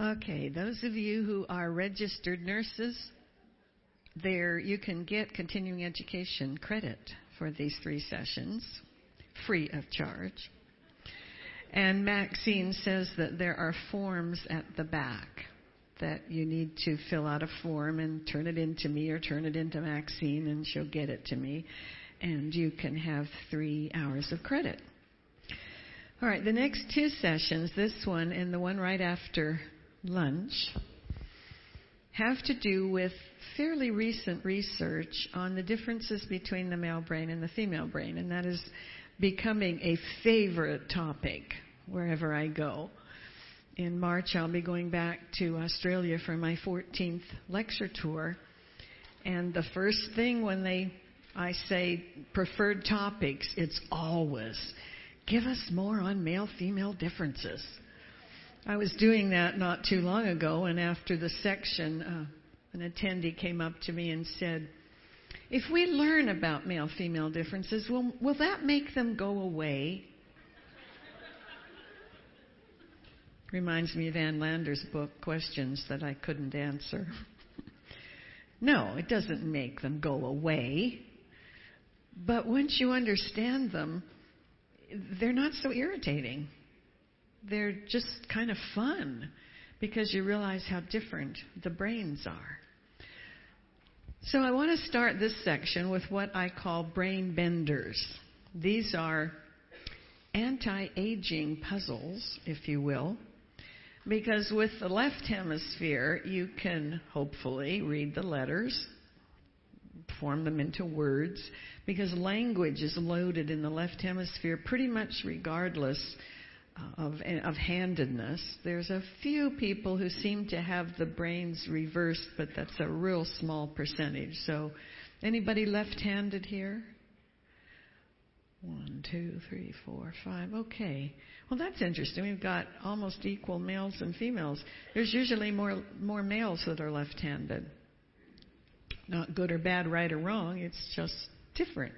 Okay, those of you who are registered nurses, there you can get continuing education credit for these three sessions, free of charge. And Maxine says that there are forms at the back that you need to fill out a form and turn it into me or turn it into Maxine and she'll get it to me. And you can have three hours of credit. All right, the next two sessions, this one and the one right after lunch, have to do with fairly recent research on the differences between the male brain and the female brain, and that is becoming a favorite topic wherever I go. In March, I'll be going back to Australia for my 14th lecture tour. And the first thing when they, I say preferred topics, it's always give us more on male female differences. I was doing that not too long ago, and after the section, uh, an attendee came up to me and said, If we learn about male female differences, will, will that make them go away? Reminds me of Ann Landers' book, Questions That I Couldn't Answer. no, it doesn't make them go away. But once you understand them, they're not so irritating. They're just kind of fun because you realize how different the brains are. So I want to start this section with what I call brain benders. These are anti aging puzzles, if you will, because with the left hemisphere, you can hopefully read the letters, form them into words, because language is loaded in the left hemisphere pretty much regardless of, of handedness. There's a few people who seem to have the brains reversed, but that's a real small percentage. So, anybody left handed here? One, two, three, four, five. Okay. Well, that's interesting. We've got almost equal males and females. There's usually more more males that are left-handed. Not good or bad, right or wrong. It's just different.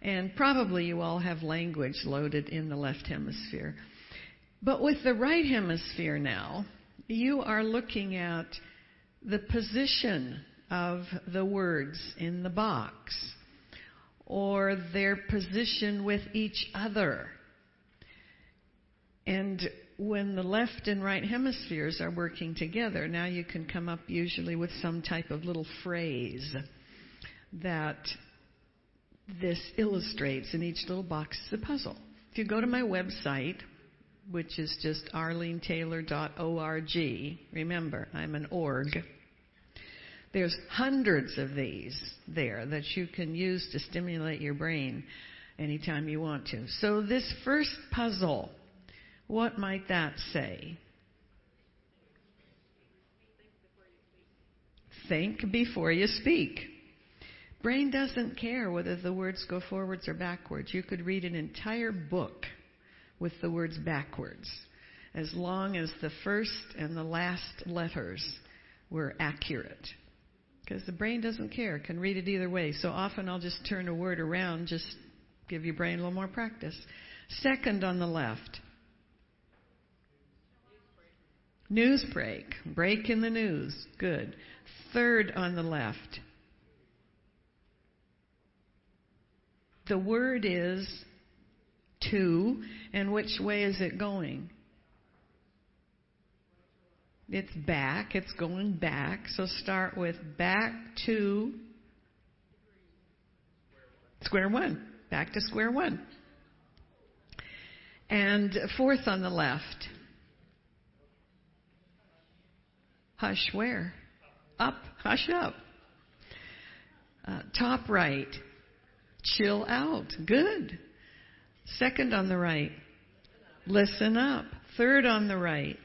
And probably you all have language loaded in the left hemisphere. But with the right hemisphere now, you are looking at the position of the words in the box or their position with each other. And when the left and right hemispheres are working together, now you can come up usually with some type of little phrase that this illustrates in each little box is a puzzle. If you go to my website, which is just arlenetaylor.org, remember, I'm an org there's hundreds of these there that you can use to stimulate your brain anytime you want to. So, this first puzzle, what might that say? Think before you speak. Brain doesn't care whether the words go forwards or backwards. You could read an entire book with the words backwards, as long as the first and the last letters were accurate because the brain doesn't care, can read it either way. So often I'll just turn a word around, just give your brain a little more practice. Second on the left. News break. Break in the news. Good. Third on the left. The word is to, and which way is it going? It's back. It's going back. So start with back to square one. Back to square one. And fourth on the left. Hush where? Up. Hush up. Uh, top right. Chill out. Good. Second on the right. Listen up. Third on the right.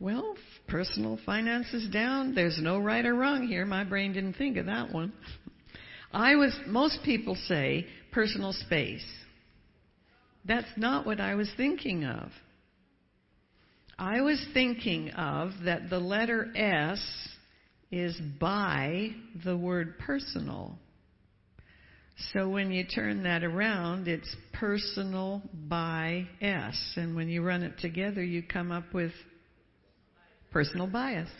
Well, personal finances down. There's no right or wrong here. My brain didn't think of that one. I was, most people say personal space. That's not what I was thinking of. I was thinking of that the letter S is by the word personal. So when you turn that around, it's personal by S. And when you run it together, you come up with personal bias.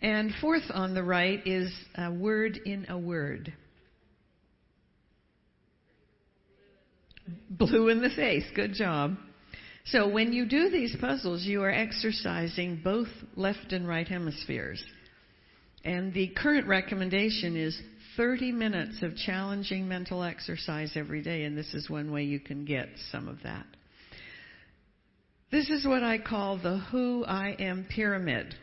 And fourth on the right is a word in a word. Blue in the face. Good job. So when you do these puzzles, you are exercising both left and right hemispheres. And the current recommendation is 30 minutes of challenging mental exercise every day, and this is one way you can get some of that. This is what I call the Who I Am Pyramid.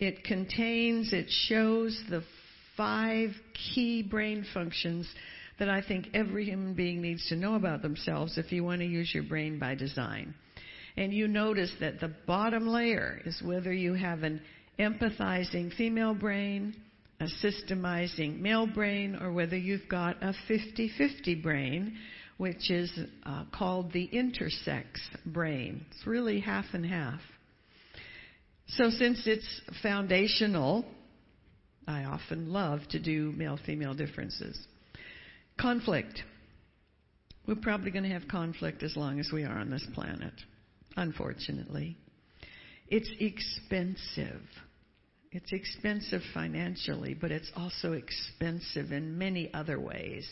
It contains, it shows the five key brain functions that I think every human being needs to know about themselves if you want to use your brain by design. And you notice that the bottom layer is whether you have an empathizing female brain, a systemizing male brain or whether you've got a 50 50 brain, which is uh, called the intersex brain. It's really half and half. So, since it's foundational, I often love to do male female differences. Conflict. We're probably going to have conflict as long as we are on this planet, unfortunately. It's expensive. It's expensive financially, but it's also expensive in many other ways.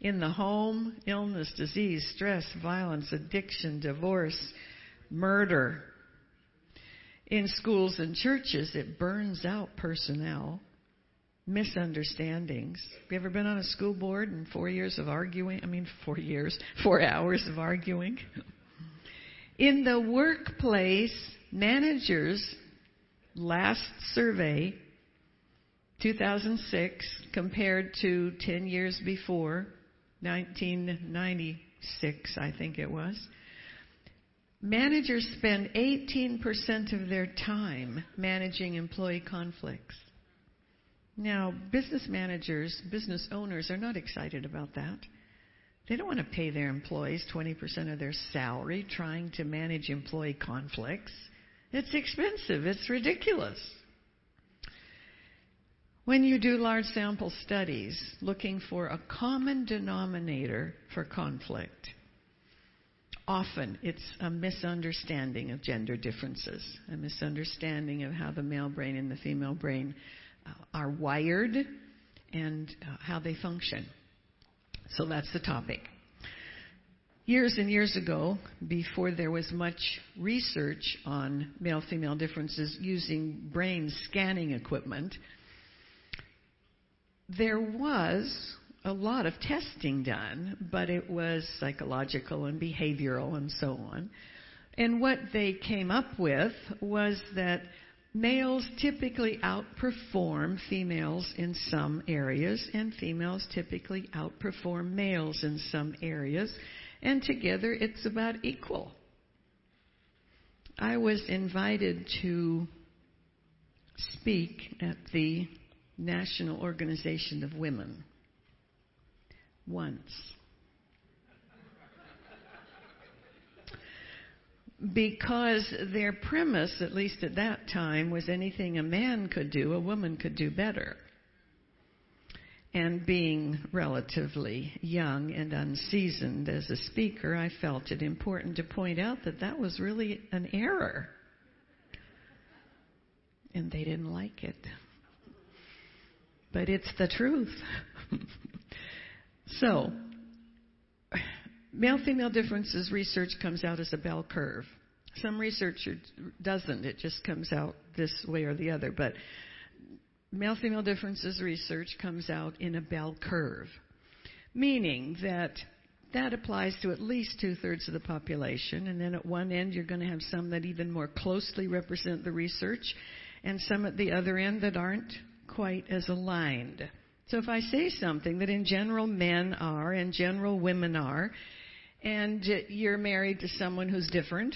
In the home, illness, disease, stress, violence, addiction, divorce, murder. In schools and churches, it burns out personnel, misunderstandings. Have you ever been on a school board and four years of arguing? I mean, four years, four hours of arguing. In the workplace, managers last survey, 2006, compared to 10 years before, 1996, I think it was, managers spend 18% of their time managing employee conflicts. Now, business managers, business owners are not excited about that. They don't want to pay their employees 20% of their salary trying to manage employee conflicts. It's expensive. It's ridiculous. When you do large sample studies looking for a common denominator for conflict, often it's a misunderstanding of gender differences, a misunderstanding of how the male brain and the female brain uh, are wired and uh, how they function. So that's the topic. Years and years ago, before there was much research on male female differences using brain scanning equipment, there was a lot of testing done, but it was psychological and behavioral and so on. And what they came up with was that males typically outperform females in some areas, and females typically outperform males in some areas and together it's about equal. I was invited to speak at the National Organization of Women once. Because their premise, at least at that time, was anything a man could do, a woman could do better and being relatively young and unseasoned as a speaker, I felt it important to point out that that was really an error. And they didn't like it. But it's the truth. so, male female differences research comes out as a bell curve. Some research doesn't, it just comes out this way or the other. But male female differences research comes out in a bell curve, meaning that that applies to at least two thirds of the population, and then at one end you're going to have some that even more closely represent the research, and some at the other end that aren't quite as aligned. So if I say something that in general men are and general women are, and you're married to someone who's different,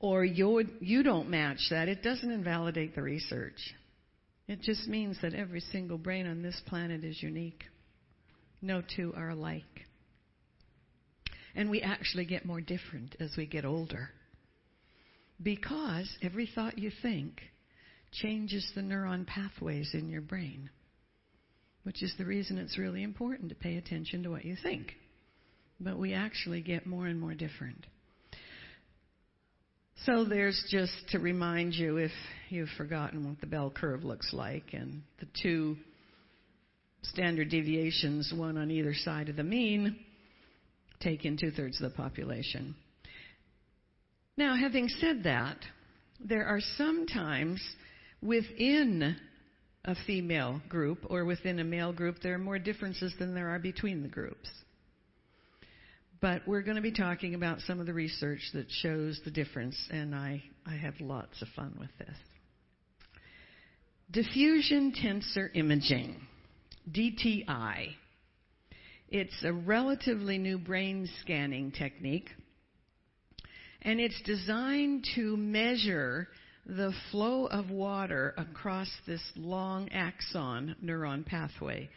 or you you don't match that, it doesn't invalidate the research. It just means that every single brain on this planet is unique. No two are alike. And we actually get more different as we get older. Because every thought you think changes the neuron pathways in your brain. which is the reason it's really important to pay attention to what you think. But we actually get more and more different. So there's just to remind you if you've forgotten what the bell curve looks like and the two standard deviations, one on either side of the mean, take in two thirds of the population. Now, having said that, there are sometimes within a female group or within a male group, there are more differences than there are between the groups. But we're going to be talking about some of the research that shows the difference, and I, I have lots of fun with this. Diffusion tensor imaging, DTI. It's a relatively new brain scanning technique, and it's designed to measure the flow of water across this long axon neuron pathway.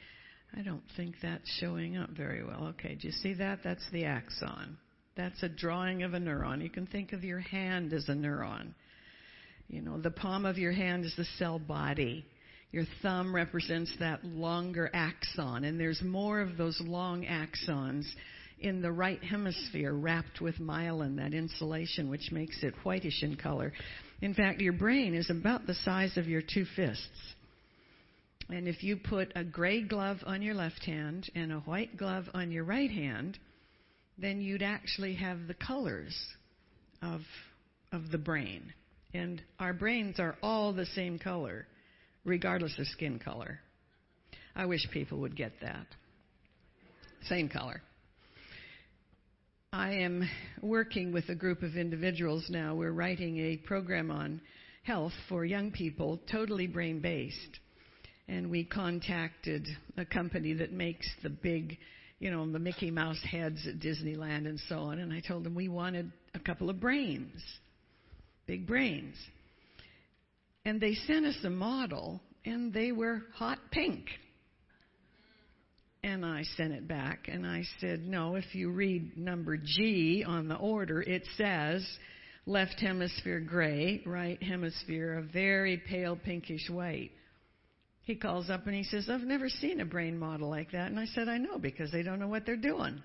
I don't think that's showing up very well. Okay, do you see that? That's the axon. That's a drawing of a neuron. You can think of your hand as a neuron. You know, the palm of your hand is the cell body. Your thumb represents that longer axon, and there's more of those long axons in the right hemisphere wrapped with myelin, that insulation which makes it whitish in color. In fact, your brain is about the size of your two fists. And if you put a gray glove on your left hand and a white glove on your right hand, then you'd actually have the colors of, of the brain. And our brains are all the same color, regardless of skin color. I wish people would get that. Same color. I am working with a group of individuals now. We're writing a program on health for young people, totally brain based. And we contacted a company that makes the big, you know, the Mickey Mouse heads at Disneyland and so on. And I told them we wanted a couple of brains, big brains. And they sent us a model, and they were hot pink. And I sent it back and I said, no, if you read number G on the order, it says left hemisphere gray, right hemisphere a very pale pinkish white. He calls up and he says, I've never seen a brain model like that. And I said, I know because they don't know what they're doing.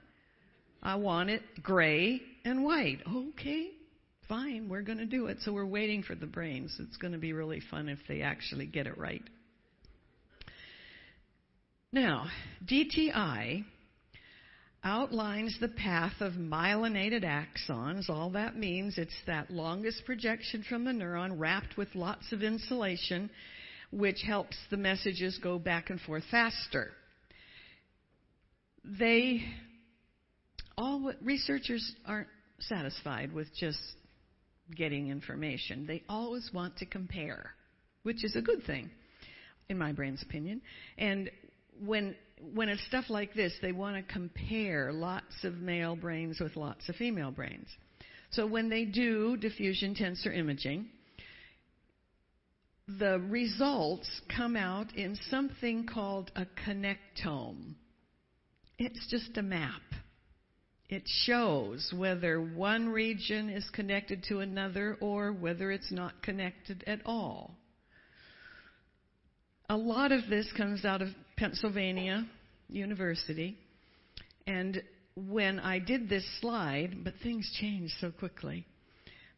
I want it gray and white. Okay, fine, we're going to do it. So we're waiting for the brains. It's going to be really fun if they actually get it right. Now, DTI outlines the path of myelinated axons. All that means it's that longest projection from the neuron wrapped with lots of insulation, which helps the messages go back and forth faster. They all researchers aren't satisfied with just getting information. They always want to compare, which is a good thing in my brain's opinion. And when when it's stuff like this, they want to compare lots of male brains with lots of female brains. So when they do diffusion tensor imaging, the results come out in something called a connectome. It's just a map. It shows whether one region is connected to another or whether it's not connected at all. A lot of this comes out of Pennsylvania University. And when I did this slide, but things changed so quickly,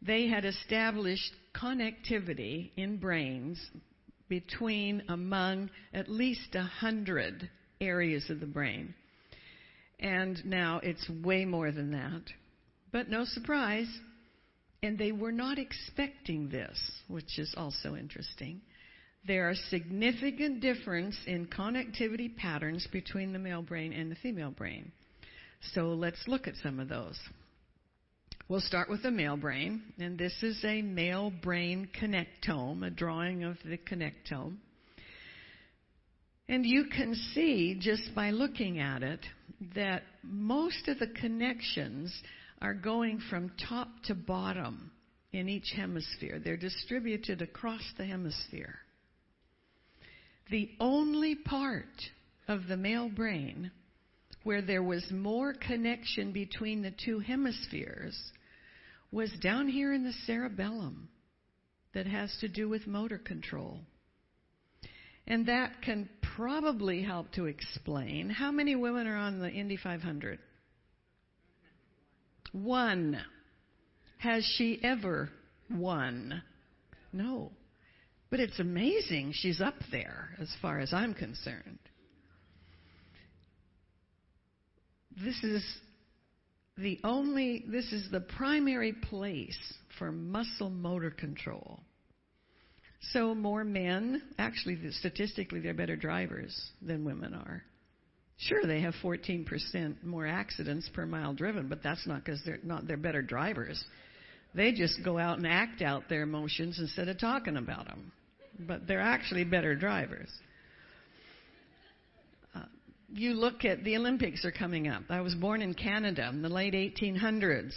they had established connectivity in brains between among at least a hundred areas of the brain. And now it's way more than that. But no surprise. And they were not expecting this, which is also interesting there are significant difference in connectivity patterns between the male brain and the female brain. So let's look at some of those. We'll start with the male brain, and this is a male brain connectome, a drawing of the connectome. And you can see just by looking at it that most of the connections are going from top to bottom in each hemisphere. They're distributed across the hemisphere. The only part of the male brain where there was more connection between the two hemispheres was down here in the cerebellum that has to do with motor control. And that can probably help to explain how many women are on the Indy 500. One. Has she ever won? No. But it's amazing she's up there as far as I'm concerned. This is the only, this is the primary place for muscle motor control. So more men, actually statistically they're better drivers than women are. Sure, they have 14% more accidents per mile driven, but that's not because they're not they're better drivers. They just go out and act out their emotions instead of talking about them. But they're actually better drivers. You look at the Olympics are coming up. I was born in Canada in the late 1800s.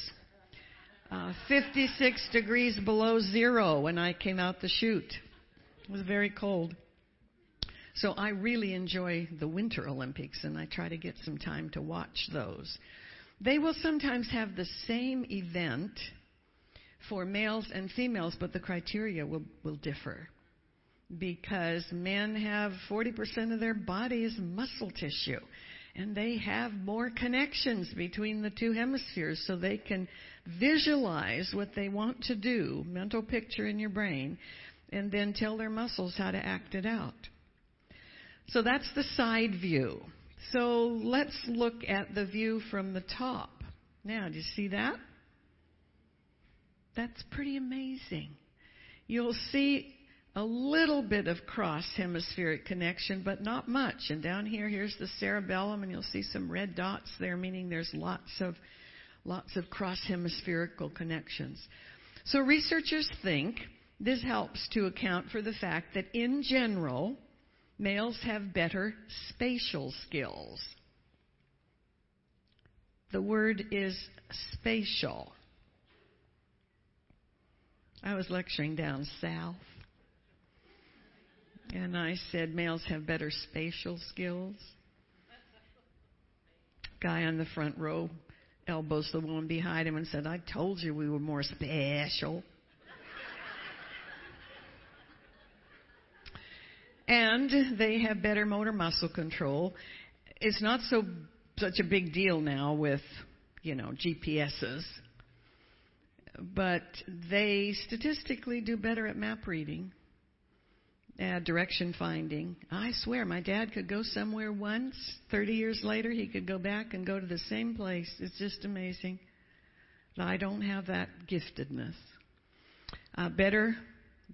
Uh, 56 degrees below zero when I came out the chute. It was very cold. So I really enjoy the Winter Olympics and I try to get some time to watch those. They will sometimes have the same event for males and females, but the criteria will, will differ. Because men have 40% of their body is muscle tissue. And they have more connections between the two hemispheres so they can visualize what they want to do, mental picture in your brain, and then tell their muscles how to act it out. So that's the side view. So let's look at the view from the top. Now, do you see that? That's pretty amazing. You'll see a little bit of cross hemispheric connection, but not much. And down here, here's the cerebellum, and you'll see some red dots there, meaning there's lots of lots of cross hemispherical connections. So researchers think this helps to account for the fact that in general, Males have better spatial skills. The word is spatial. I was lecturing down south, and I said males have better spatial skills. Guy on the front row elbows the woman behind him and said, I told you we were more special. and they have better motor muscle control. It's not so such a big deal now with, you know, GPSs, but they statistically do better at map reading, uh, direction finding. I swear, my dad could go somewhere once. Thirty years later, he could go back and go to the same place. It's just amazing. I don't have that giftedness. Uh, better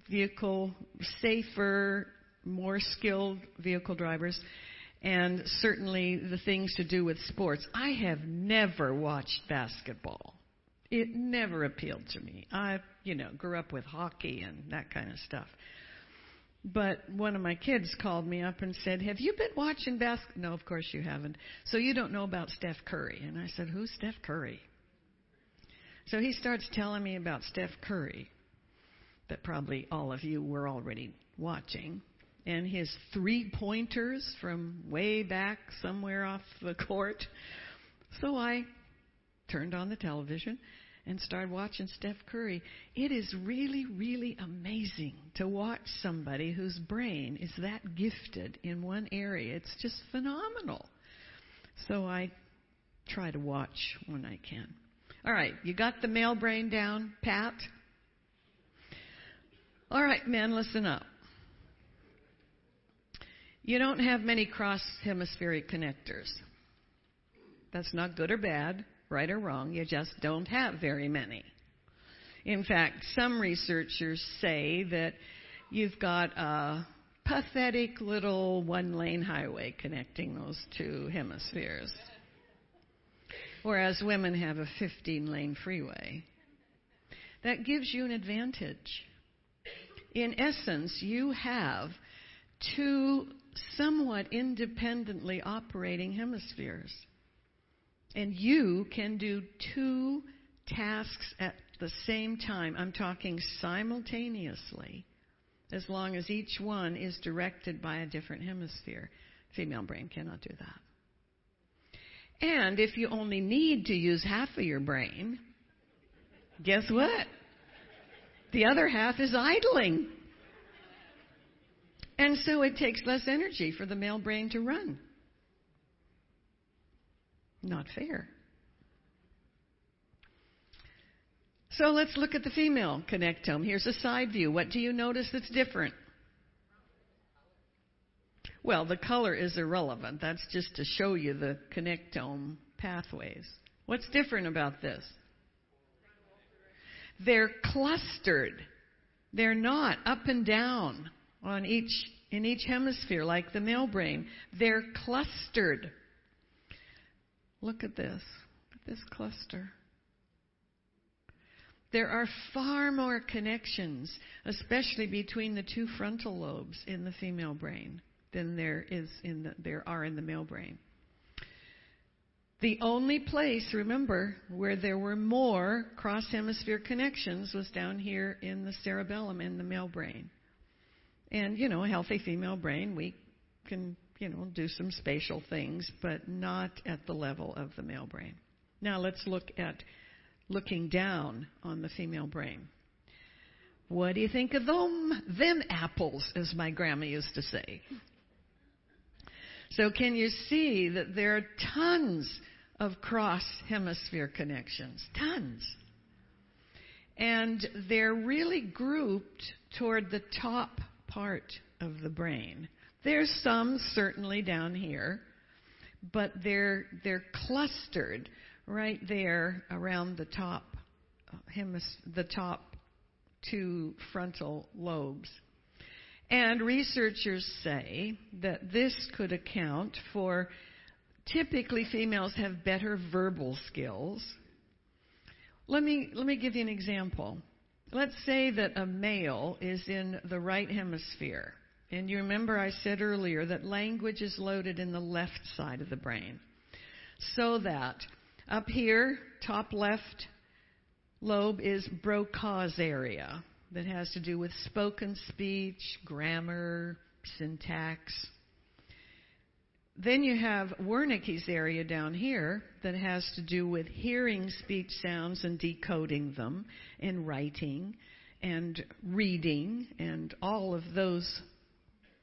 vehicle, safer more skilled vehicle drivers, and certainly the things to do with sports. I have never watched basketball. It never appealed to me. I, you know, grew up with hockey and that kind of stuff. But one of my kids called me up and said, "Have you been watching basketball?" No, of course you haven't. So you don't know about Steph Curry? And I said, "Who's Steph Curry?" So he starts telling me about Steph Curry, that probably all of you were already watching and his three pointers from way back somewhere off the court. So I turned on the television and started watching Steph Curry. It is really, really amazing to watch somebody whose brain is that gifted in one area. It's just phenomenal. So I try to watch when I can. All right, you got the male brain down, Pat? All right, men, listen up. You don't have many cross hemispheric connectors. That's not good or bad, right or wrong. You just don't have very many. In fact, some researchers say that you've got a pathetic little one lane highway connecting those two hemispheres. Whereas women have a 15 lane freeway. That gives you an advantage. In essence, you have two somewhat independently operating hemispheres. And you can do two tasks at the same time. I'm talking simultaneously, as long as each one is directed by a different hemisphere. Female brain cannot do that. And if you only need to use half of your brain, guess what? The other half is idling. And so it takes less energy for the male brain to run. Not fair. So let's look at the female connectome. Here's a side view. What do you notice that's different? Well, the color is irrelevant. That's just to show you the connectome pathways. What's different about this? They're clustered. They're not up and down on each in each hemisphere like the male brain. They're clustered. Look at this. This cluster. There are far more connections, especially between the two frontal lobes in the female brain than there is in the, there are in the male brain. The only place, remember, where there were more cross hemisphere connections was down here in the cerebellum in the male brain. And, you know, a healthy female brain, we can, you know, do some spatial things, but not at the level of the male brain. Now let's look at looking down on the female brain. What do you think of them, them apples, as my grandma used to say? So can you see that there are tons of cross hemisphere connections? Tons. And they're really grouped toward the top part of the brain. There's some certainly down here, but they're they're clustered right there around the top hemis- the top two frontal lobes. And researchers say that this could account for typically females have better verbal skills. Let me, let me give you an example. Let's say that a male is in the right hemisphere. And you remember I said earlier that language is loaded in the left side of the brain. So that up here, top left lobe is Broca's area that has to do with spoken speech, grammar, syntax. Then you have Wernicke's area down here that has to do with hearing speech sounds and decoding them, and writing, and reading, and all of those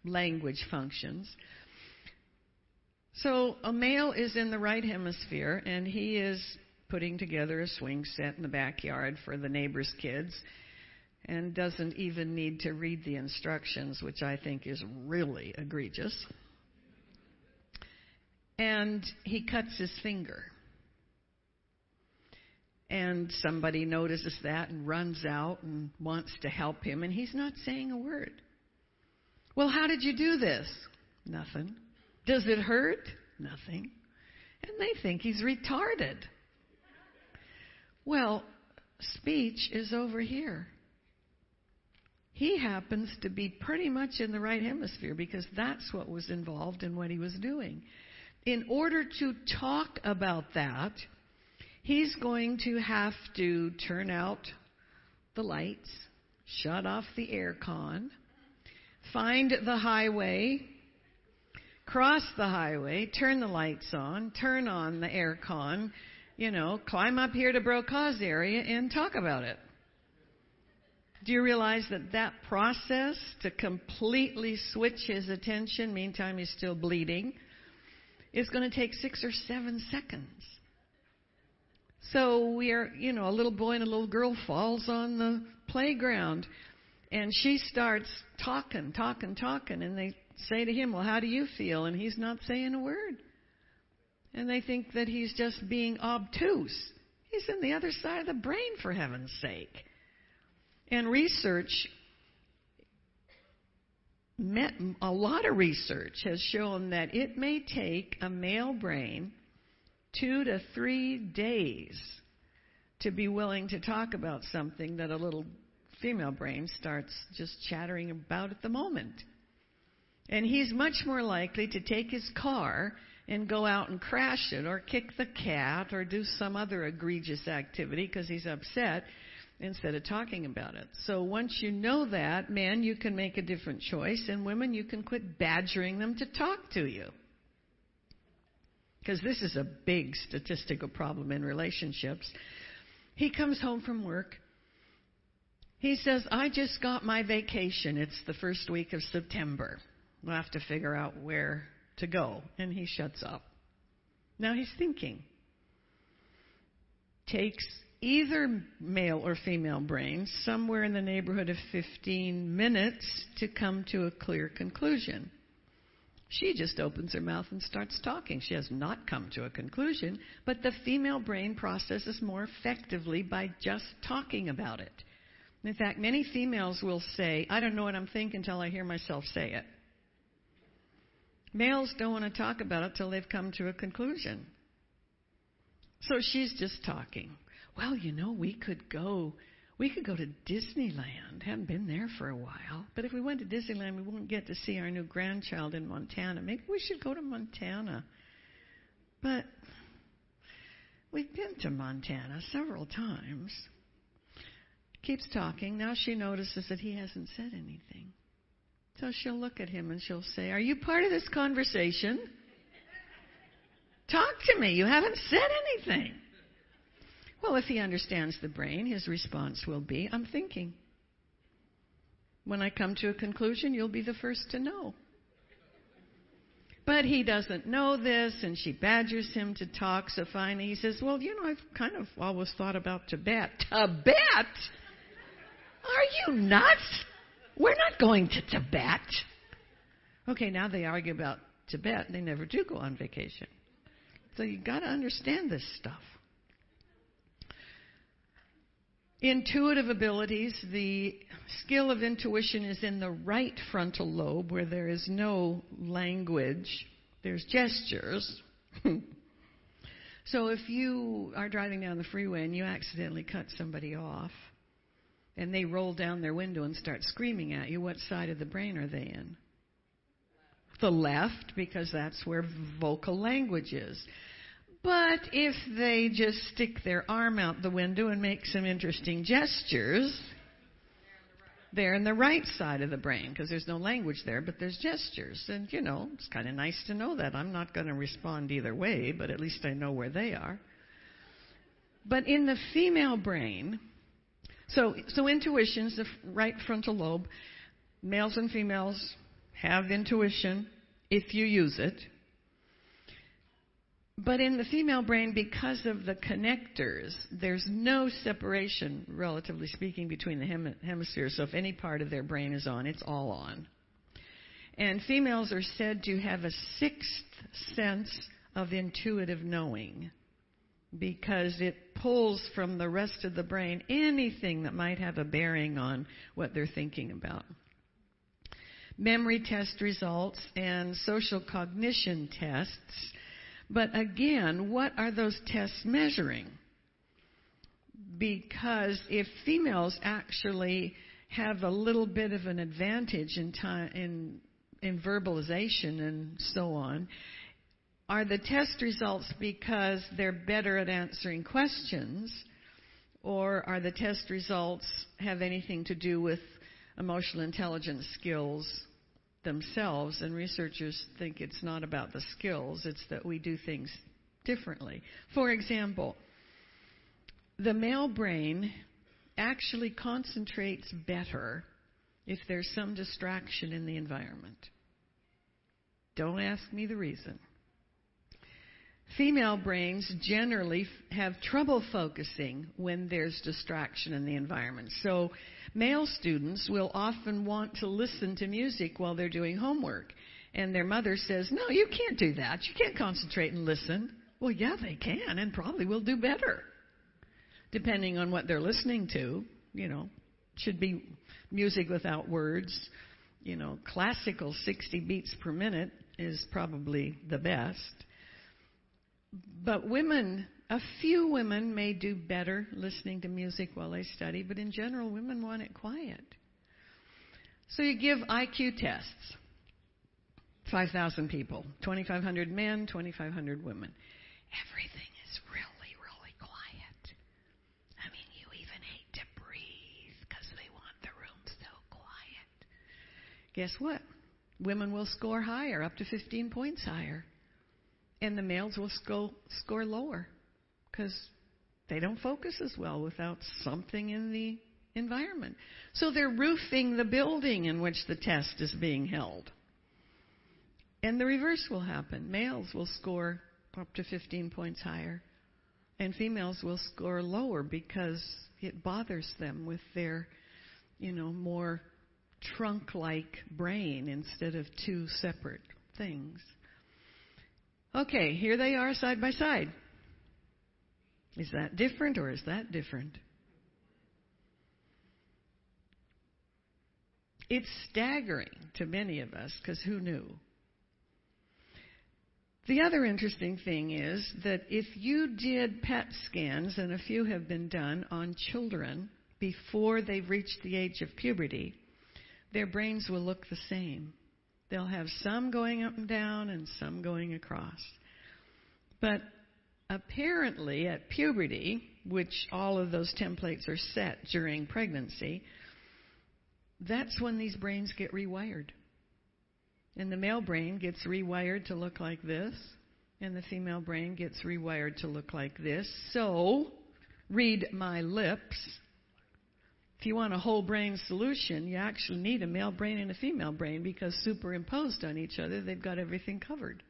language functions. So a male is in the right hemisphere and he is putting together a swing set in the backyard for the neighbor's kids and doesn't even need to read the instructions, which I think is really egregious. And he cuts his finger. And somebody notices that and runs out and wants to help him, and he's not saying a word. Well, how did you do this? Nothing. Does it hurt? Nothing. And they think he's retarded. Well, speech is over here. He happens to be pretty much in the right hemisphere because that's what was involved in what he was doing. In order to talk about that, he's going to have to turn out the lights, shut off the air con, find the highway cross the highway, turn the lights on, turn on the air con, you know, climb up here to Broca's area and talk about it. Do you realize that that process to completely switch his attention, meantime he's still bleeding, is going to take six or seven seconds? So we are, you know, a little boy and a little girl falls on the playground and she starts talking, talking, talking, and they say to him, Well, how do you feel? And he's not saying a word. And they think that he's just being obtuse. He's in the other side of the brain, for heaven's sake. And research, a lot of research has shown that it may take a male brain two to three days to be willing to talk about something that a little female brain starts just chattering about at the moment. And he's much more likely to take his car and go out and crash it or kick the cat or do some other egregious activity because he's upset instead of talking about it. So once you know that, men, you can make a different choice, and women, you can quit badgering them to talk to you. Because this is a big statistical problem in relationships. He comes home from work. He says, I just got my vacation. It's the first week of September. We'll have to figure out where to go. And he shuts up. Now he's thinking. Takes either male or female brain somewhere in the neighborhood of 15 minutes to come to a clear conclusion. She just opens her mouth and starts talking. She has not come to a conclusion, but the female brain processes more effectively by just talking about it. In fact, many females will say, I don't know what I'm thinking until I hear myself say it. Males don't want to talk about it till they've come to a conclusion. So she's just talking. Well, you know, we could go we could go to Disneyland. Haven't been there for a while. But if we went to Disneyland, we wouldn't get to see our new grandchild in Montana. Maybe we should go to Montana. But we've been to Montana several times. Keeps talking. Now she notices that he hasn't said anything. So she'll look at him and she'll say, Are you part of this conversation? Talk to me. You haven't said anything. Well, if he understands the brain, his response will be, I'm thinking. When I come to a conclusion, you'll be the first to know. But he doesn't know this, and she badgers him to talk. So finally he says, Well, you know, I've kind of always thought about Tibet. Tibet? Are you nuts? We're not going to Tibet. Okay, now they argue about Tibet. They never do go on vacation. So you've got to understand this stuff. Intuitive abilities, the skill of intuition is in the right frontal lobe where there is no language, there's gestures. so if you are driving down the freeway and you accidentally cut somebody off, and they roll down their window and start screaming at you, what side of the brain are they in? The left, because that's where vocal language is. But if they just stick their arm out the window and make some interesting gestures, they're in the right side of the brain because there's no language there, but there's gestures. And, you know, it's kind of nice to know that. I'm not going to respond either way, but at least I know where they are. But in the female brain, so, so intuition's the right frontal lobe. Males and females have intuition if you use it. But in the female brain, because of the connectors, there's no separation, relatively speaking, between the hem- hemispheres. So if any part of their brain is on, it's all on. And females are said to have a sixth sense of intuitive knowing because it pulls from the rest of the brain anything that might have a bearing on what they're thinking about. Memory test results and social cognition tests but again, what are those tests measuring? Because if females actually have a little bit of an advantage in time in in verbalization and so on, are the test results because they're better at answering questions, or are the test results have anything to do with emotional intelligence skills themselves, and researchers think it's not about the skills, it's that we do things differently. For example, the male brain actually concentrates better if there's some distraction in the environment. Don't ask me the reason. Female brains generally have trouble focusing when there's distraction in the environment. So Male students will often want to listen to music while they're doing homework. And their mother says, No, you can't do that. You can't concentrate and listen. Well, yeah, they can, and probably will do better. Depending on what they're listening to, you know, should be music without words. You know, classical 60 beats per minute is probably the best. But women a few women may do better listening to music while they study, but in general, women want it quiet. So you give IQ tests 5,000 people, 2,500 men, 2,500 women. Everything is really, really quiet. I mean, you even hate to breathe because they want the room so quiet. Guess what? Women will score higher, up to 15 points higher. And the males will sco- score lower because they don't focus as well without something in the environment. So they're roofing the building in which the test is being held. And the reverse will happen. Males will score up to 15 points higher, and females will score lower because it bothers them with their, you know, more trunk like brain instead of two separate things. Okay, here they are side by side. Is that different or is that different? It's staggering to many of us because who knew? The other interesting thing is that if you did PET scans, and a few have been done on children before they've reached the age of puberty, their brains will look the same. They'll have some going up and down and some going across. But apparently, at puberty, which all of those templates are set during pregnancy, that's when these brains get rewired. And the male brain gets rewired to look like this, and the female brain gets rewired to look like this. So, read my lips. If you want a whole brain solution, you actually need a male brain and a female brain because superimposed on each other, they've got everything covered.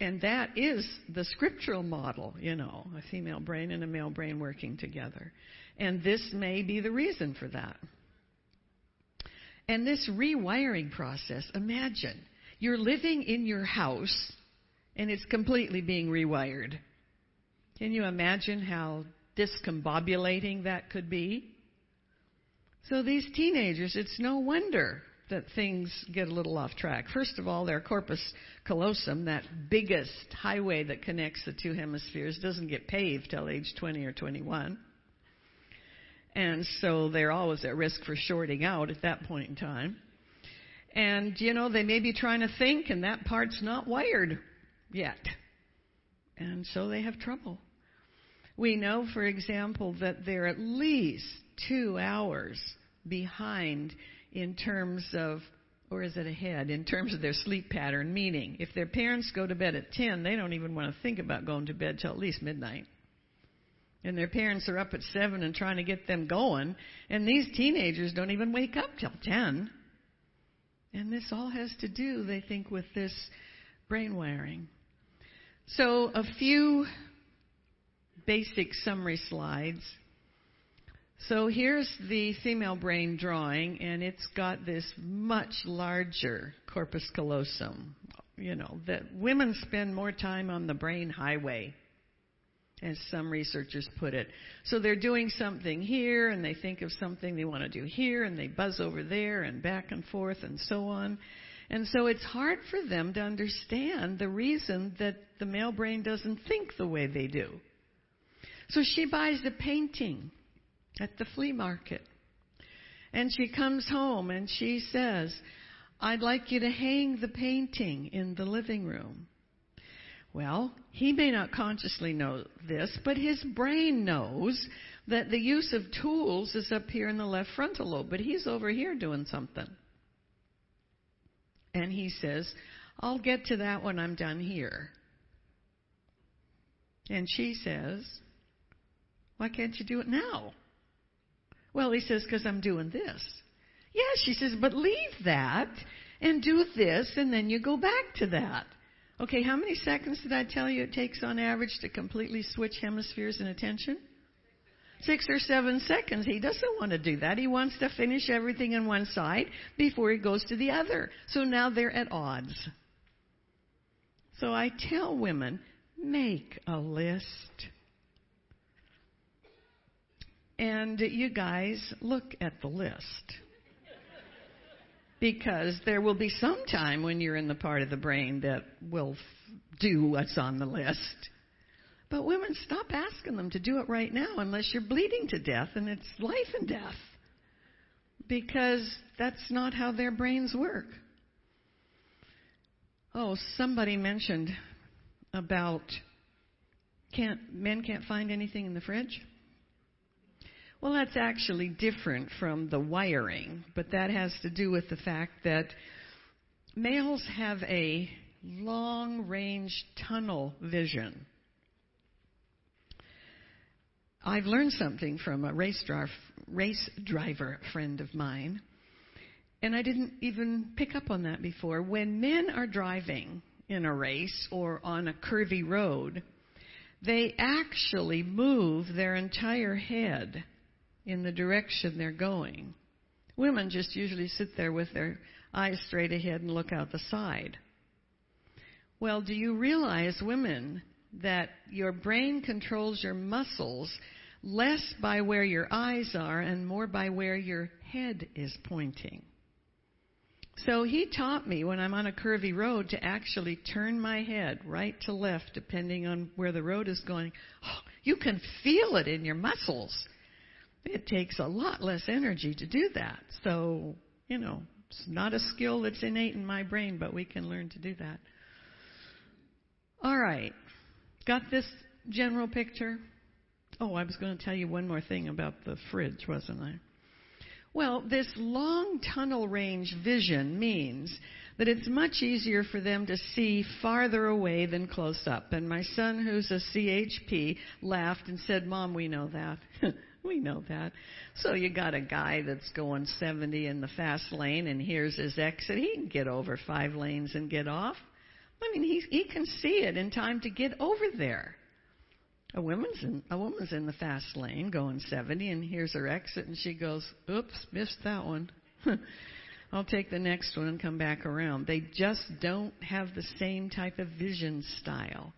And that is the scriptural model, you know, a female brain and a male brain working together. And this may be the reason for that. And this rewiring process, imagine you're living in your house and it's completely being rewired. Can you imagine how discombobulating that could be? So these teenagers, it's no wonder that things get a little off track. First of all, their corpus callosum, that biggest highway that connects the two hemispheres, doesn't get paved till age 20 or 21. And so they're always at risk for shorting out at that point in time. And, you know, they may be trying to think, and that part's not wired yet. And so they have trouble. We know, for example, that they're at least two hours behind in terms of, or is it ahead, in terms of their sleep pattern, meaning if their parents go to bed at 10, they don't even want to think about going to bed till at least midnight and their parents are up at seven and trying to get them going, and these teenagers don't even wake up till ten. And this all has to do, they think, with this brain wiring. So, a few basic summary slides. So, here's the female brain drawing, and it's got this much larger corpus callosum. You know, that women spend more time on the brain highway as some researchers put it. So they're doing something here and they think of something they want to do here and they buzz over there and back and forth and so on. And so it's hard for them to understand the reason that the male brain doesn't think the way they do. So she buys a painting at the flea market. And she comes home and she says, I'd like you to hang the painting in the living room. Well, he may not consciously know this, but his brain knows that the use of tools is up here in the left frontal lobe, but he's over here doing something. And he says, I'll get to that when I'm done here. And she says, Why can't you do it now? Well, he says, Because I'm doing this. Yeah, she says, But leave that and do this, and then you go back to that. Okay, how many seconds did I tell you it takes on average to completely switch hemispheres in attention? Six or seven seconds. He doesn't want to do that. He wants to finish everything on one side before he goes to the other. So now they're at odds. So I tell women, make a list. And you guys, look at the list because there will be some time when you're in the part of the brain that will do what's on the list. But women, stop asking them to do it right now unless you're bleeding to death and it's life and death. Because that's not how their brains work. Oh, somebody mentioned about can't men can't find anything in the fridge? Well, that's actually different from the wiring, but that has to do with the fact that males have a long range tunnel vision. I've learned something from a race, race driver friend of mine. and I didn't even pick up on that before. When men are driving in a race or on a curvy road, they actually move their entire head in the direction they're going. Women just usually sit there with their eyes straight ahead and look out the side. Well, do you realize, women, that your brain controls your muscles less by where your eyes are and more by where your head is pointing? So he taught me when I'm on a curvy road to actually turn my head right to left depending on where the road is going. Oh, you can feel it in your muscles. It takes a lot less energy to do that. So, you know, it's not a skill that's innate in my brain, but we can learn to do that. All right. Got this general picture? Oh, I was going to tell you one more thing about the fridge, wasn't I? Well, this long tunnel range vision means that it's much easier for them to see farther away than close up. And my son, who's a CHP, laughed and said, Mom, we know that. we know that. So you got a guy that's going 70 in the fast lane and here's his exit. He can get over five lanes and get off. I mean, he, he can see it in time to get over there. A woman's in a woman's in the fast lane going 70, and here's her exit, and she goes, "Oops, missed that one. I'll take the next one and come back around." They just don't have the same type of vision style.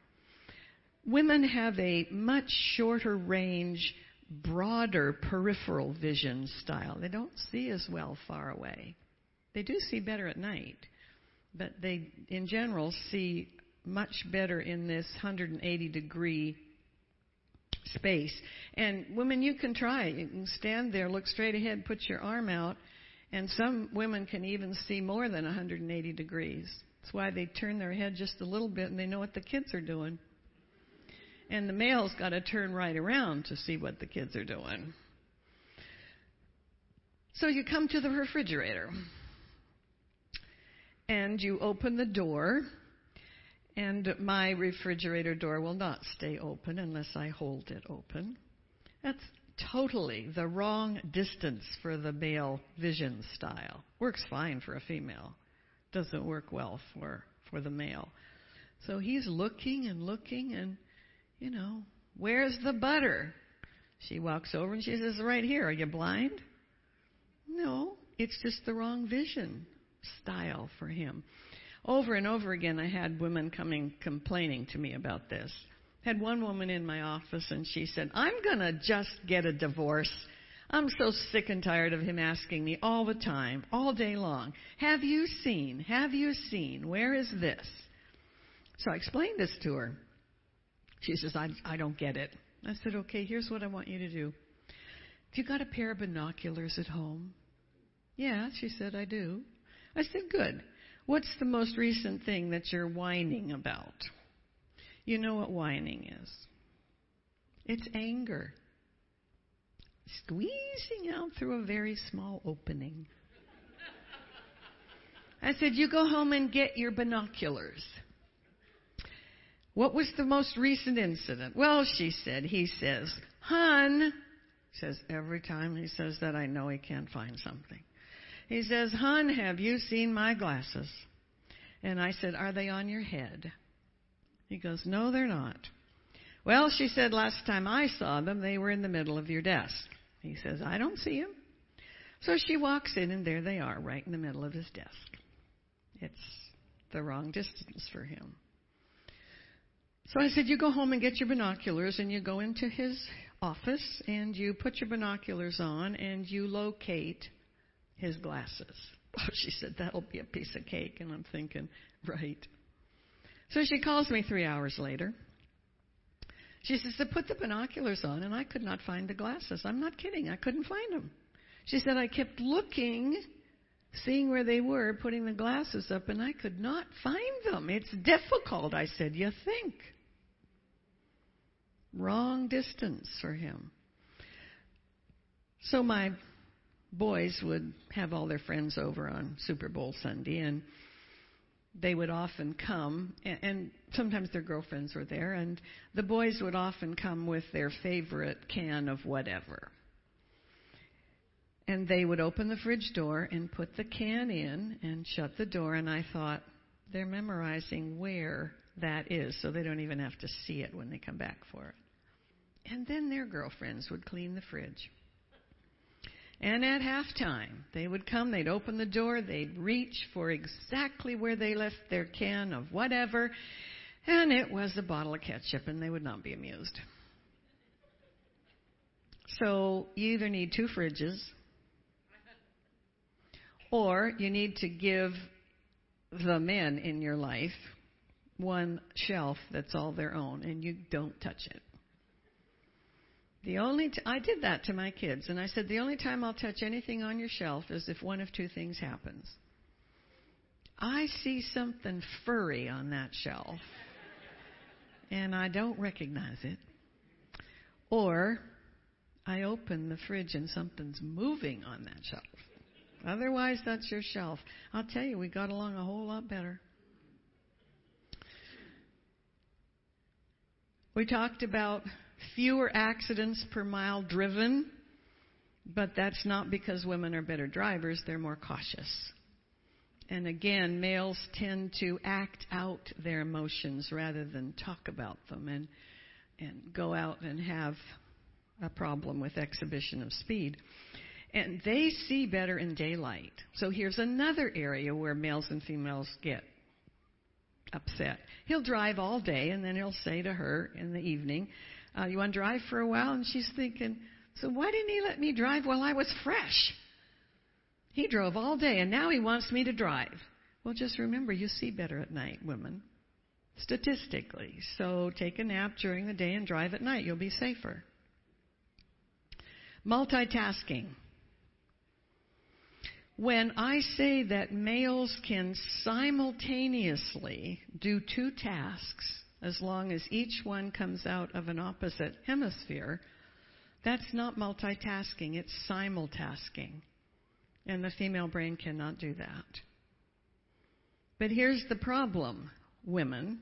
Women have a much shorter range, broader peripheral vision style. They don't see as well far away. They do see better at night, but they, in general, see much better in this 180 degree space. And women, you can try. You can stand there, look straight ahead, put your arm out, and some women can even see more than 180 degrees. That's why they turn their head just a little bit and they know what the kids are doing. And the male's got to turn right around to see what the kids are doing. So you come to the refrigerator and you open the door and my refrigerator door will not stay open unless I hold it open. That's totally the wrong distance for the male vision style. Works fine for a female. Doesn't work well for, for the male. So he's looking and looking and, you know, where's the butter? She walks over and she says, right here. Are you blind? No, it's just the wrong vision style for him. Over and over again, I had women coming complaining to me about this. Had one woman in my office and she said, I'm going to just get a divorce. I'm so sick and tired of him asking me all the time, all day long, have you seen? Have you seen? Where is this? So I explained this to her. She says, I, I don't get it. I said, okay, here's what I want you to do. Have you got a pair of binoculars at home? Yeah, she said, I do. I said, good. What's the most recent thing that you're whining about? You know what whining is it's anger. Squeezing out through a very small opening. I said, You go home and get your binoculars. What was the most recent incident? Well, she said, he says, Hun, says every time he says that, I know he can't find something. He says, Hun, have you seen my glasses? And I said, Are they on your head? He goes, No, they're not. Well, she said, Last time I saw them, they were in the middle of your desk. He says, I don't see them. So she walks in, and there they are, right in the middle of his desk. It's the wrong distance for him. So I said, You go home and get your binoculars, and you go into his office, and you put your binoculars on, and you locate his glasses. Oh, she said, That'll be a piece of cake. And I'm thinking, Right. So she calls me three hours later. She says, I put the binoculars on and I could not find the glasses. I'm not kidding. I couldn't find them. She said, I kept looking, seeing where they were, putting the glasses up, and I could not find them. It's difficult. I said, You think? Wrong distance for him. So my boys would have all their friends over on Super Bowl Sunday, and they would often come, and, sometimes their girlfriends were there, and the boys would often come with their favorite can of whatever. And they would open the fridge door and put the can in and shut the door. And I thought, they're memorizing where that is so they don't even have to see it when they come back for it. And then their girlfriends would clean the fridge. And at halftime, they would come, they'd open the door, they'd reach for exactly where they left their can of whatever, and it was a bottle of ketchup, and they would not be amused. So you either need two fridges, or you need to give the men in your life one shelf that's all their own, and you don't touch it. The only t- I did that to my kids, and I said the only time I'll touch anything on your shelf is if one of two things happens. I see something furry on that shelf, and I don't recognize it, or I open the fridge and something's moving on that shelf. Otherwise, that's your shelf. I'll tell you, we got along a whole lot better. We talked about fewer accidents per mile driven, but that's not because women are better drivers, they're more cautious. And again, males tend to act out their emotions rather than talk about them and and go out and have a problem with exhibition of speed. And they see better in daylight. So here's another area where males and females get upset. He'll drive all day and then he'll say to her in the evening, uh, You want to drive for a while? And she's thinking, So why didn't he let me drive while I was fresh? He drove all day and now he wants me to drive. Well, just remember, you see better at night, women, statistically. So take a nap during the day and drive at night. You'll be safer. Multitasking. When I say that males can simultaneously do two tasks as long as each one comes out of an opposite hemisphere, that's not multitasking, it's simultasking. And the female brain cannot do that. But here's the problem, women.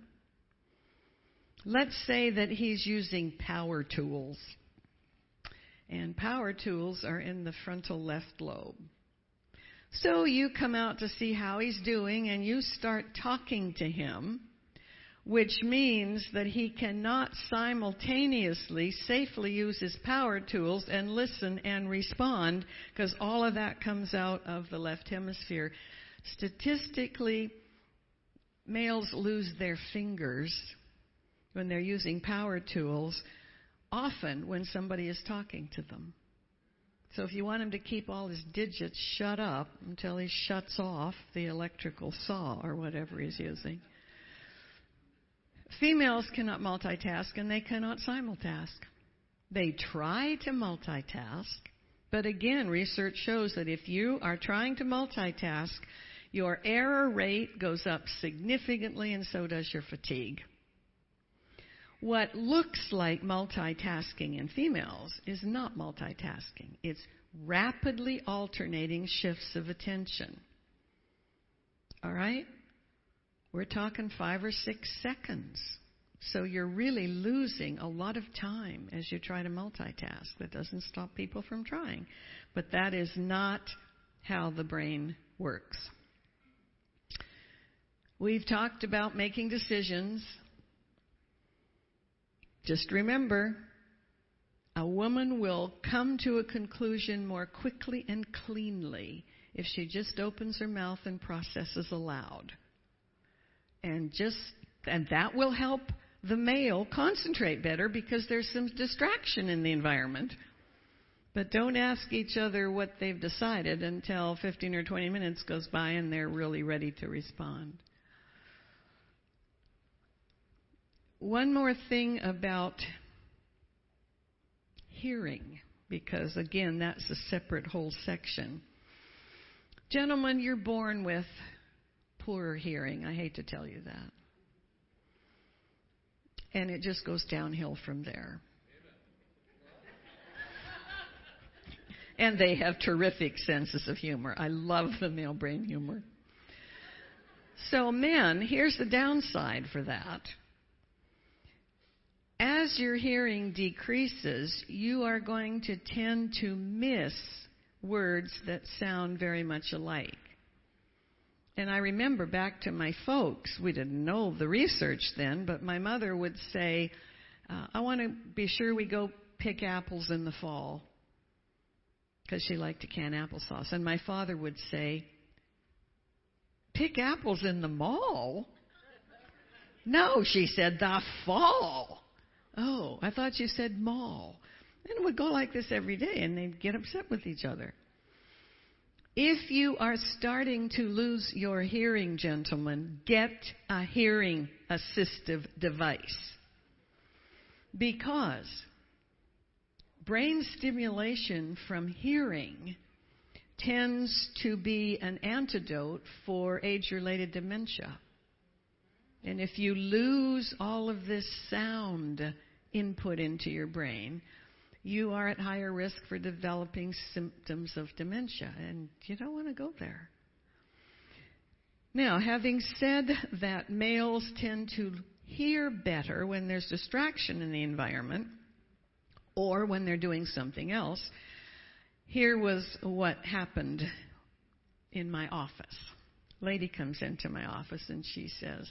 Let's say that he's using power tools. And power tools are in the frontal left lobe. So you come out to see how he's doing and you start talking to him, which means that he cannot simultaneously safely use his power tools and listen and respond because all of that comes out of the left hemisphere. Statistically, males lose their fingers when they're using power tools often when somebody is talking to them. So if you want him to keep all his digits shut up until he shuts off the electrical saw or whatever he's using. Females cannot multitask and they cannot simultask. They try to multitask, but again, research shows that if you are trying to multitask, your error rate goes up significantly and so does your fatigue. What looks like multitasking in females is not multitasking. It's rapidly alternating shifts of attention. All right? We're talking five or six seconds. So you're really losing a lot of time as you try to multitask. That doesn't stop people from trying. But that is not how the brain works. We've talked about making decisions just remember, a woman will come to a conclusion more quickly and cleanly if she just opens her mouth and processes aloud. And just and that will help the male concentrate better because there's some distraction in the environment. But don't ask each other what they've decided until 15 or 20 minutes goes by and they're really ready to respond. One more thing about hearing, because again, that's a separate whole section. Gentlemen, you're born with poorer hearing. I hate to tell you that. And it just goes downhill from there. and they have terrific senses of humor. I love the male brain humor. So, men, here's the downside for that as your hearing decreases, you are going to tend to miss words that sound very much alike. And I remember back to my folks, we didn't know the research then, but my mother would say, uh, I want to be sure we go pick apples in the fall because she liked to can applesauce. And my father would say, Pick apples in the mall? No, she said, the fall. Oh, I thought you said mall. And it would go like this every day, and they'd get upset with each other. If you are starting to lose your hearing, gentlemen, get a hearing assistive device. Because brain stimulation from hearing tends to be an antidote for age related dementia. And if you lose all of this sound input into your brain, you are at higher risk for developing symptoms of dementia, and you don't want to go there. Now, having said that males tend to hear better when there's distraction in the environment or when they're doing something else, here was what happened in my office. Lady comes into my office and she says,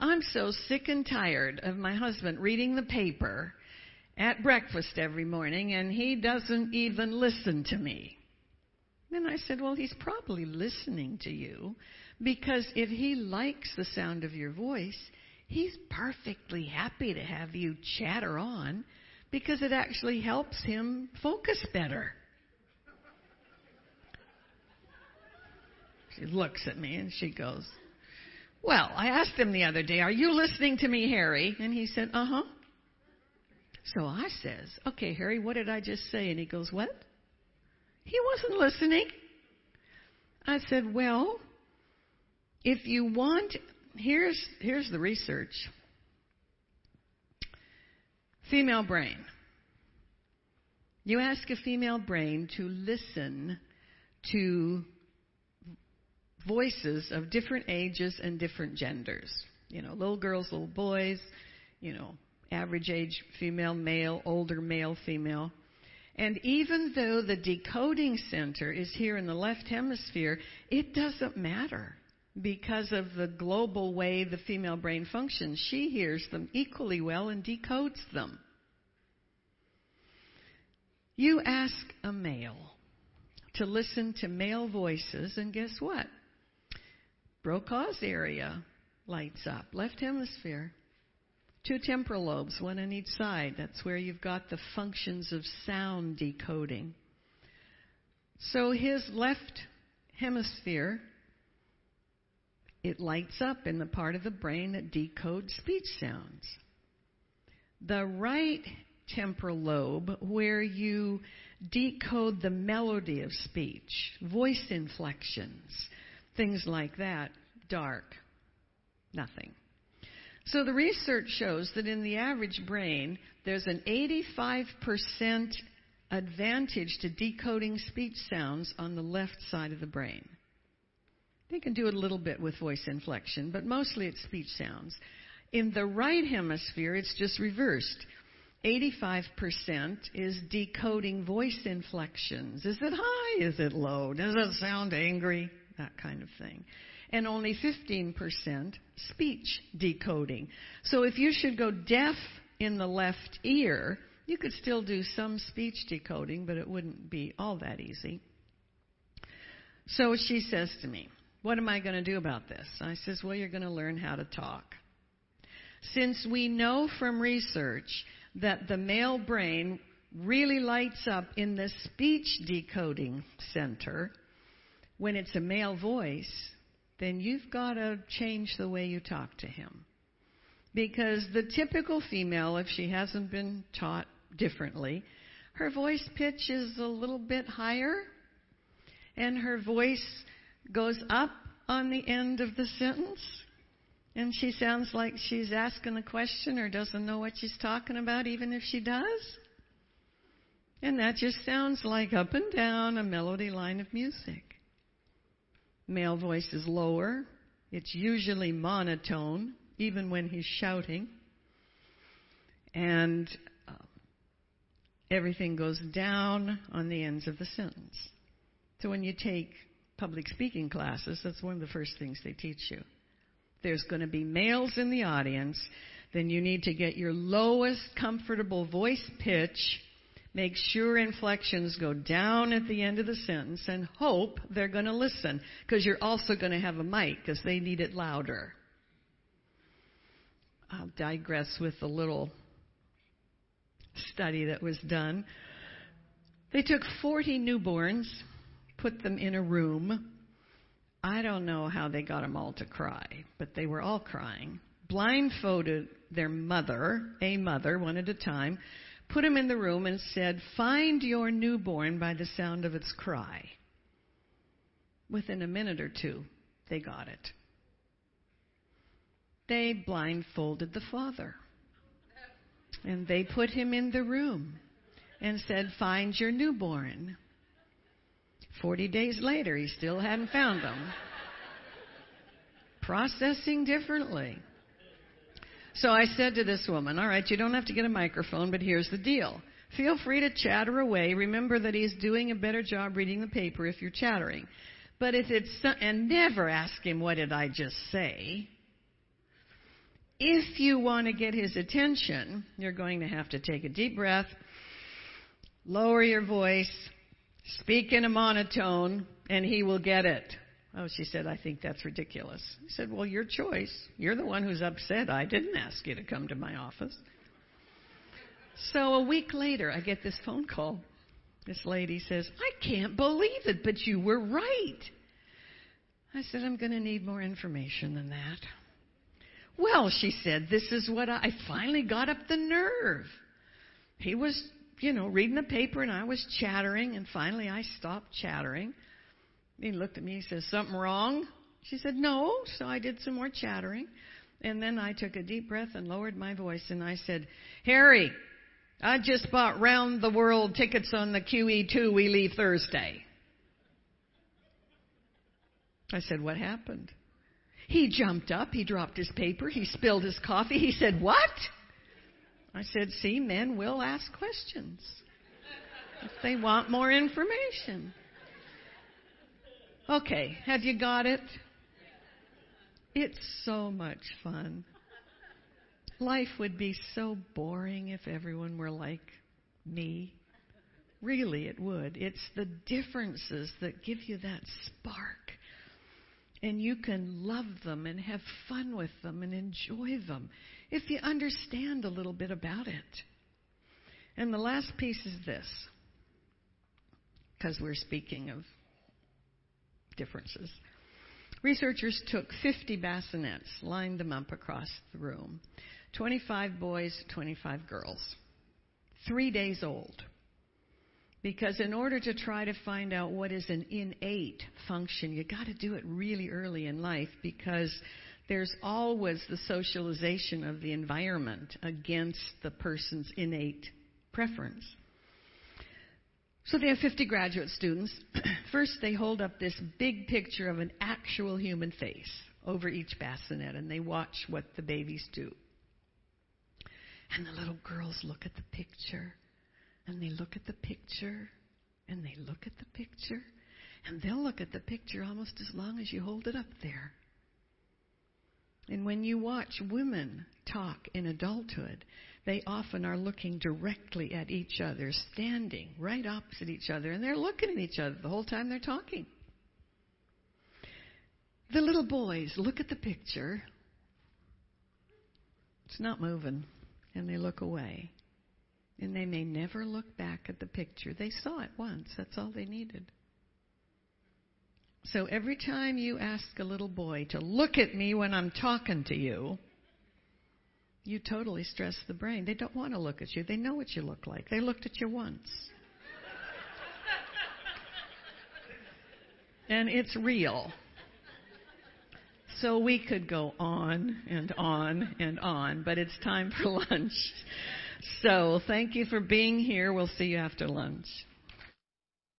I'm so sick and tired of my husband reading the paper at breakfast every morning and he doesn't even listen to me. Then I said, Well, he's probably listening to you because if he likes the sound of your voice, he's perfectly happy to have you chatter on because it actually helps him focus better. She looks at me and she goes, Well, I asked him the other day, Are you listening to me, Harry? And he said, Uh huh. So I says, Okay, Harry, what did I just say? And he goes, What? He wasn't listening. I said, Well, if you want, here's, here's the research female brain. You ask a female brain to listen to voices of different ages and different genders. You know, little girls, little boys, you know, average age female, male, older male, female. And even though the decoding center is here in the left hemisphere, it doesn't matter because of the global way the female brain functions. She hears them equally well and decodes them. You ask a male to listen to male voices, and guess what? Broca's area lights up, left hemisphere. Two temporal lobes, one on each side. That's where you've got the functions of sound decoding. So his left hemisphere, it lights up in the part of the brain that decodes speech sounds. The right temporal lobe, where you decode the melody of speech, voice inflections, things like that, dark, nothing. So the research shows that in the average brain, there's an 85% advantage to decoding speech sounds on the left side of the brain. They can do it a little bit with voice inflection, but mostly it's speech sounds. In the right hemisphere, it's just reversed. 85% is decoding voice inflections. Is it high? Is it low? Does it sound angry? That kind of thing. And only 15% speech decoding. So if you should go deaf in the left ear, you could still do some speech decoding, but it wouldn't be all that easy. So she says to me, What am I going to do about this? I says, Well, you're going to learn how to talk. Since we know from research that the male brain really lights up in the speech decoding center, when it's a male voice, then you've got to change the way you talk to him. Because the typical female, if she hasn't been taught differently, her voice pitch is a little bit higher, and her voice goes up on the end of the sentence. And she sounds like she's asking a question or doesn't know what she's talking about, even if she does. And that just sounds like up and down a melody line of music male voice is lower. It's usually monotone, even when he's shouting. And uh, everything goes down on the ends of the sentence. So when you take public speaking classes, that's one of the first things they teach you. There's going to be males in the audience, then you need to get your lowest comfortable voice pitch, make sure inflections go down at the end of the sentence, and hope they're going to listen because you're also going to have a mic because they need it louder. I'll digress with a little study that was done. They took 40 newborns, put them in a room. I don't know how they got them all to cry, but they were all crying. Blindfolded their mother, a mother, one at a time, put him in the room and said, Find your newborn by the sound of its cry. Within a minute or two, they got it. They blindfolded the father. And they put him in the room and said, Find your newborn. Forty days later, he still hadn't found them. Processing differently. So I said to this woman, All right, you don't have to get a microphone, but here's the deal. Feel free to chatter away. Remember that he's doing a better job reading the paper if you're chattering. But if it's, and never ask him, What did I just say? If you want to get his attention, you're going to have to take a deep breath, lower your voice, speak in a monotone, and he will get it. Oh, she said, I think that's ridiculous. I said, Well, your choice. You're the one who's upset. I didn't ask you to come to my office. So a week later, I get this phone call. This lady says, I can't believe it, but you were right. I said, I'm going to need more information than that. Well, she said, this is what I, I finally got up the nerve. He was, you know, reading the paper and I was chattering, and finally I stopped chattering. He looked at me, he says, Something wrong? She said, No. So I did some more chattering. And then I took a deep breath and lowered my voice and I said, Harry, I just bought round the world tickets on the QE2. We leave Thursday. I said, What happened? He jumped up, he dropped his paper, he spilled his coffee. He said, What? I said, See, men will ask questions if they want more information. Okay, have you got it? It's so much fun. Life would be so boring if everyone were like me. Really, it would. It's the differences that give you that spark and you can love them and have fun with them and enjoy them if you understand a little bit about it. And the last piece is this, because we're speaking of differences. Researchers took 50 bassinets, lined them up across the room 25 boys, 25 girls, three days old. Because in order to try to find out what is an innate function, you got to do it really early in life because there's always the socialization of the environment against the person's innate preference. So they have 50 graduate students. First, they hold up this big picture of an actual human face over each bassinet and they watch what the babies do. And the little girls look at the picture and they look at the picture and they look at the picture and they'll look at the picture almost as long as you hold it up there. And when you watch women talk in adulthood, they often are looking directly at each other, standing right opposite each other, and they're looking at each other the whole time they're talking. The little boys look at the picture. It's not moving, and they look away. And they may never look back at the picture. They saw it once, that's all they needed. So every time you ask a little boy to look at me when I'm talking to you, you totally stress the brain. They don't want to look at you. They know what you look like. They looked at you once. and it's real. So we could go on and on and on, but it's time for lunch. So thank you for being here. We'll see you after lunch.